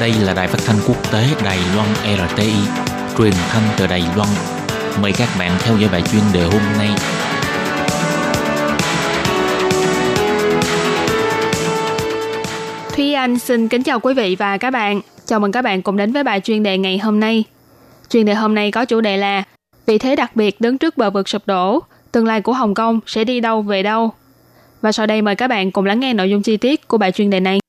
Đây là đài phát thanh quốc tế Đài Loan RTI, truyền thanh từ Đài Loan. Mời các bạn theo dõi bài chuyên đề hôm nay. Thúy Anh xin kính chào quý vị và các bạn. Chào mừng các bạn cùng đến với bài chuyên đề ngày hôm nay. Chuyên đề hôm nay có chủ đề là Vị thế đặc biệt đứng trước bờ vực sụp đổ, tương lai của Hồng Kông sẽ đi đâu về đâu? Và sau đây mời các bạn cùng lắng nghe nội dung chi tiết của bài chuyên đề này.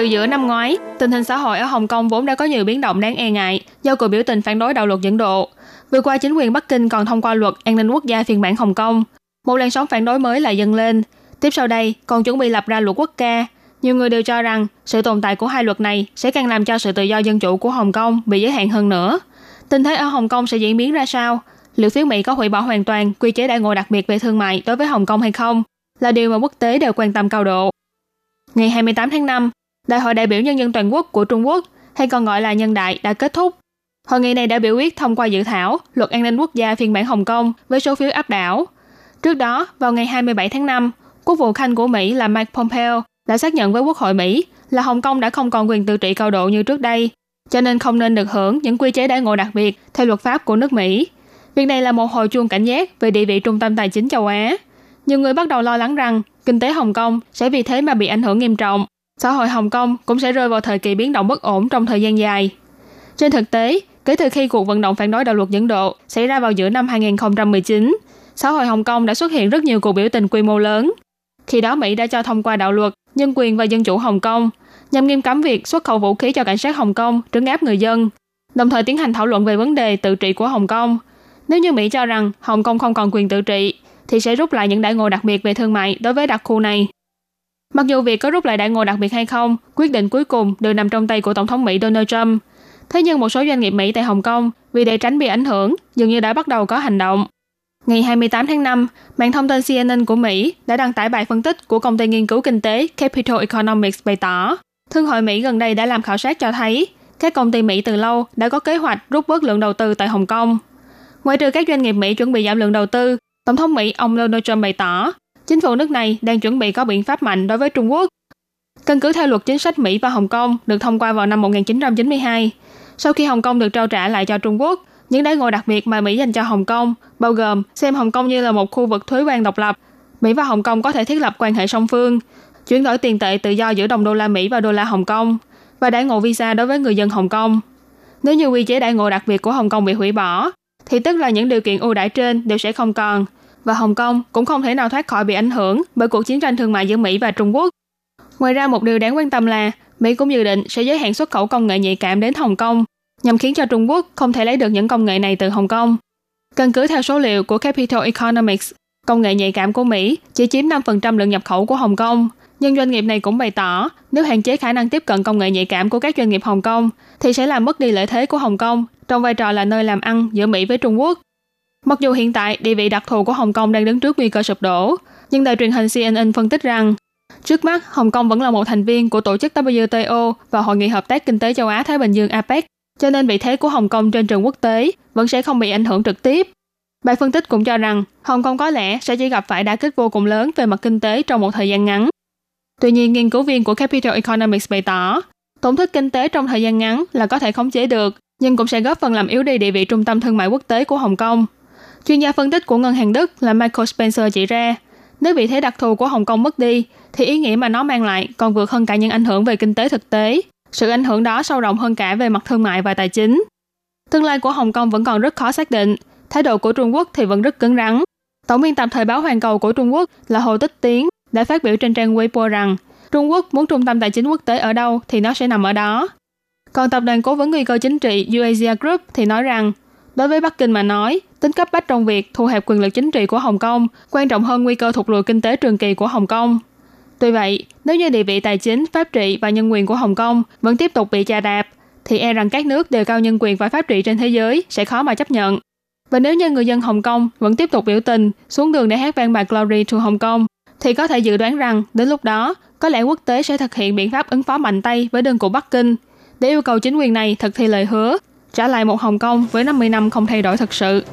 Từ giữa năm ngoái, tình hình xã hội ở Hồng Kông vốn đã có nhiều biến động đáng e ngại do cuộc biểu tình phản đối đạo luật dẫn độ. Vừa qua chính quyền Bắc Kinh còn thông qua luật an ninh quốc gia phiên bản Hồng Kông. Một làn sóng phản đối mới lại dâng lên. Tiếp sau đây, còn chuẩn bị lập ra luật quốc ca. Nhiều người đều cho rằng sự tồn tại của hai luật này sẽ càng làm cho sự tự do dân chủ của Hồng Kông bị giới hạn hơn nữa. Tình thế ở Hồng Kông sẽ diễn biến ra sao? Liệu phía Mỹ có hủy bỏ hoàn toàn quy chế đại ngộ đặc biệt về thương mại đối với Hồng Kông hay không? Là điều mà quốc tế đều quan tâm cao độ. Ngày 28 tháng 5, Đại hội đại biểu nhân dân toàn quốc của Trung Quốc, hay còn gọi là nhân đại, đã kết thúc. Hội nghị này đã biểu quyết thông qua dự thảo Luật An ninh Quốc gia phiên bản Hồng Kông với số phiếu áp đảo. Trước đó, vào ngày 27 tháng 5, Quốc vụ Khanh của Mỹ là Mike Pompeo đã xác nhận với Quốc hội Mỹ là Hồng Kông đã không còn quyền tự trị cao độ như trước đây, cho nên không nên được hưởng những quy chế đãi ngộ đặc biệt theo luật pháp của nước Mỹ. Việc này là một hồi chuông cảnh giác về địa vị trung tâm tài chính châu Á. Nhiều người bắt đầu lo lắng rằng kinh tế Hồng Kông sẽ vì thế mà bị ảnh hưởng nghiêm trọng xã hội Hồng Kông cũng sẽ rơi vào thời kỳ biến động bất ổn trong thời gian dài. Trên thực tế, kể từ khi cuộc vận động phản đối đạo luật dẫn độ xảy ra vào giữa năm 2019, xã hội Hồng Kông đã xuất hiện rất nhiều cuộc biểu tình quy mô lớn. Khi đó Mỹ đã cho thông qua đạo luật nhân quyền và dân chủ Hồng Kông nhằm nghiêm cấm việc xuất khẩu vũ khí cho cảnh sát Hồng Kông, trấn áp người dân, đồng thời tiến hành thảo luận về vấn đề tự trị của Hồng Kông. Nếu như Mỹ cho rằng Hồng Kông không còn quyền tự trị, thì sẽ rút lại những đại ngộ đặc biệt về thương mại đối với đặc khu này. Mặc dù việc có rút lại đại ngộ đặc biệt hay không, quyết định cuối cùng đều nằm trong tay của Tổng thống Mỹ Donald Trump. Thế nhưng một số doanh nghiệp Mỹ tại Hồng Kông vì để tránh bị ảnh hưởng dường như đã bắt đầu có hành động. Ngày 28 tháng 5, mạng thông tin CNN của Mỹ đã đăng tải bài phân tích của công ty nghiên cứu kinh tế Capital Economics bày tỏ, Thương hội Mỹ gần đây đã làm khảo sát cho thấy các công ty Mỹ từ lâu đã có kế hoạch rút bớt lượng đầu tư tại Hồng Kông. Ngoài trừ các doanh nghiệp Mỹ chuẩn bị giảm lượng đầu tư, Tổng thống Mỹ ông Donald Trump bày tỏ chính phủ nước này đang chuẩn bị có biện pháp mạnh đối với Trung Quốc. Căn cứ theo luật chính sách Mỹ và Hồng Kông được thông qua vào năm 1992, sau khi Hồng Kông được trao trả lại cho Trung Quốc, những đãi ngộ đặc biệt mà Mỹ dành cho Hồng Kông bao gồm xem Hồng Kông như là một khu vực thuế quan độc lập. Mỹ và Hồng Kông có thể thiết lập quan hệ song phương, chuyển đổi tiền tệ tự do giữa đồng đô la Mỹ và đô la Hồng Kông và đãi ngộ visa đối với người dân Hồng Kông. Nếu như quy chế đãi ngộ đặc biệt của Hồng Kông bị hủy bỏ, thì tức là những điều kiện ưu đãi trên đều sẽ không còn và Hồng Kông cũng không thể nào thoát khỏi bị ảnh hưởng bởi cuộc chiến tranh thương mại giữa Mỹ và Trung Quốc. Ngoài ra một điều đáng quan tâm là Mỹ cũng dự định sẽ giới hạn xuất khẩu công nghệ nhạy cảm đến Hồng Kông nhằm khiến cho Trung Quốc không thể lấy được những công nghệ này từ Hồng Kông. Căn cứ theo số liệu của Capital Economics, công nghệ nhạy cảm của Mỹ chỉ chiếm 5% lượng nhập khẩu của Hồng Kông. Nhưng doanh nghiệp này cũng bày tỏ, nếu hạn chế khả năng tiếp cận công nghệ nhạy cảm của các doanh nghiệp Hồng Kông, thì sẽ làm mất đi lợi thế của Hồng Kông trong vai trò là nơi làm ăn giữa Mỹ với Trung Quốc. Mặc dù hiện tại địa vị đặc thù của Hồng Kông đang đứng trước nguy cơ sụp đổ, nhưng đài truyền hình CNN phân tích rằng Trước mắt, Hồng Kông vẫn là một thành viên của tổ chức WTO và Hội nghị Hợp tác Kinh tế Châu Á-Thái Bình Dương APEC, cho nên vị thế của Hồng Kông trên trường quốc tế vẫn sẽ không bị ảnh hưởng trực tiếp. Bài phân tích cũng cho rằng Hồng Kông có lẽ sẽ chỉ gặp phải đả kích vô cùng lớn về mặt kinh tế trong một thời gian ngắn. Tuy nhiên, nghiên cứu viên của Capital Economics bày tỏ, tổn thất kinh tế trong thời gian ngắn là có thể khống chế được, nhưng cũng sẽ góp phần làm yếu đi địa vị trung tâm thương mại quốc tế của Hồng Kông. Chuyên gia phân tích của ngân hàng Đức là Michael Spencer chỉ ra, nếu vị thế đặc thù của Hồng Kông mất đi, thì ý nghĩa mà nó mang lại còn vượt hơn cả những ảnh hưởng về kinh tế thực tế. Sự ảnh hưởng đó sâu rộng hơn cả về mặt thương mại và tài chính. Tương lai của Hồng Kông vẫn còn rất khó xác định, thái độ của Trung Quốc thì vẫn rất cứng rắn. Tổng biên tập thời báo Hoàn Cầu của Trung Quốc là Hồ Tích Tiến đã phát biểu trên trang Weibo rằng Trung Quốc muốn trung tâm tài chính quốc tế ở đâu thì nó sẽ nằm ở đó. Còn tập đoàn cố vấn nguy cơ chính trị Eurasia Group thì nói rằng Đối với Bắc Kinh mà nói, tính cấp bách trong việc thu hẹp quyền lực chính trị của Hồng Kông quan trọng hơn nguy cơ thụt lùi kinh tế trường kỳ của Hồng Kông. Tuy vậy, nếu như địa vị tài chính, pháp trị và nhân quyền của Hồng Kông vẫn tiếp tục bị chà đạp, thì e rằng các nước đề cao nhân quyền và pháp trị trên thế giới sẽ khó mà chấp nhận. Và nếu như người dân Hồng Kông vẫn tiếp tục biểu tình xuống đường để hát vang bài Glory to Hồng Kông, thì có thể dự đoán rằng đến lúc đó, có lẽ quốc tế sẽ thực hiện biện pháp ứng phó mạnh tay với đơn của Bắc Kinh để yêu cầu chính quyền này thực thi lời hứa trả lại một Hồng Kông với 50 năm không thay đổi thực sự.